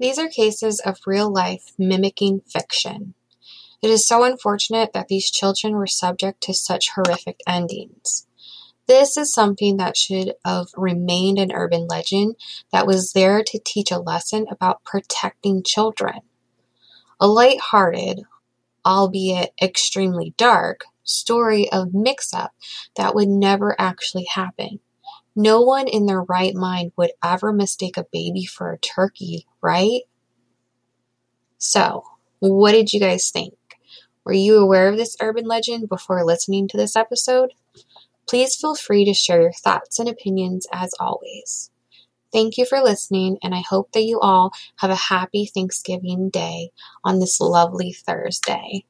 These are cases of real life mimicking fiction. It is so unfortunate that these children were subject to such horrific endings. This is something that should have remained an urban legend that was there to teach a lesson about protecting children. A light-hearted, albeit extremely dark, story of mix up that would never actually happen. No one in their right mind would ever mistake a baby for a turkey, right? So, what did you guys think? Were you aware of this urban legend before listening to this episode? Please feel free to share your thoughts and opinions as always. Thank you for listening, and I hope that you all have a happy Thanksgiving day on this lovely Thursday.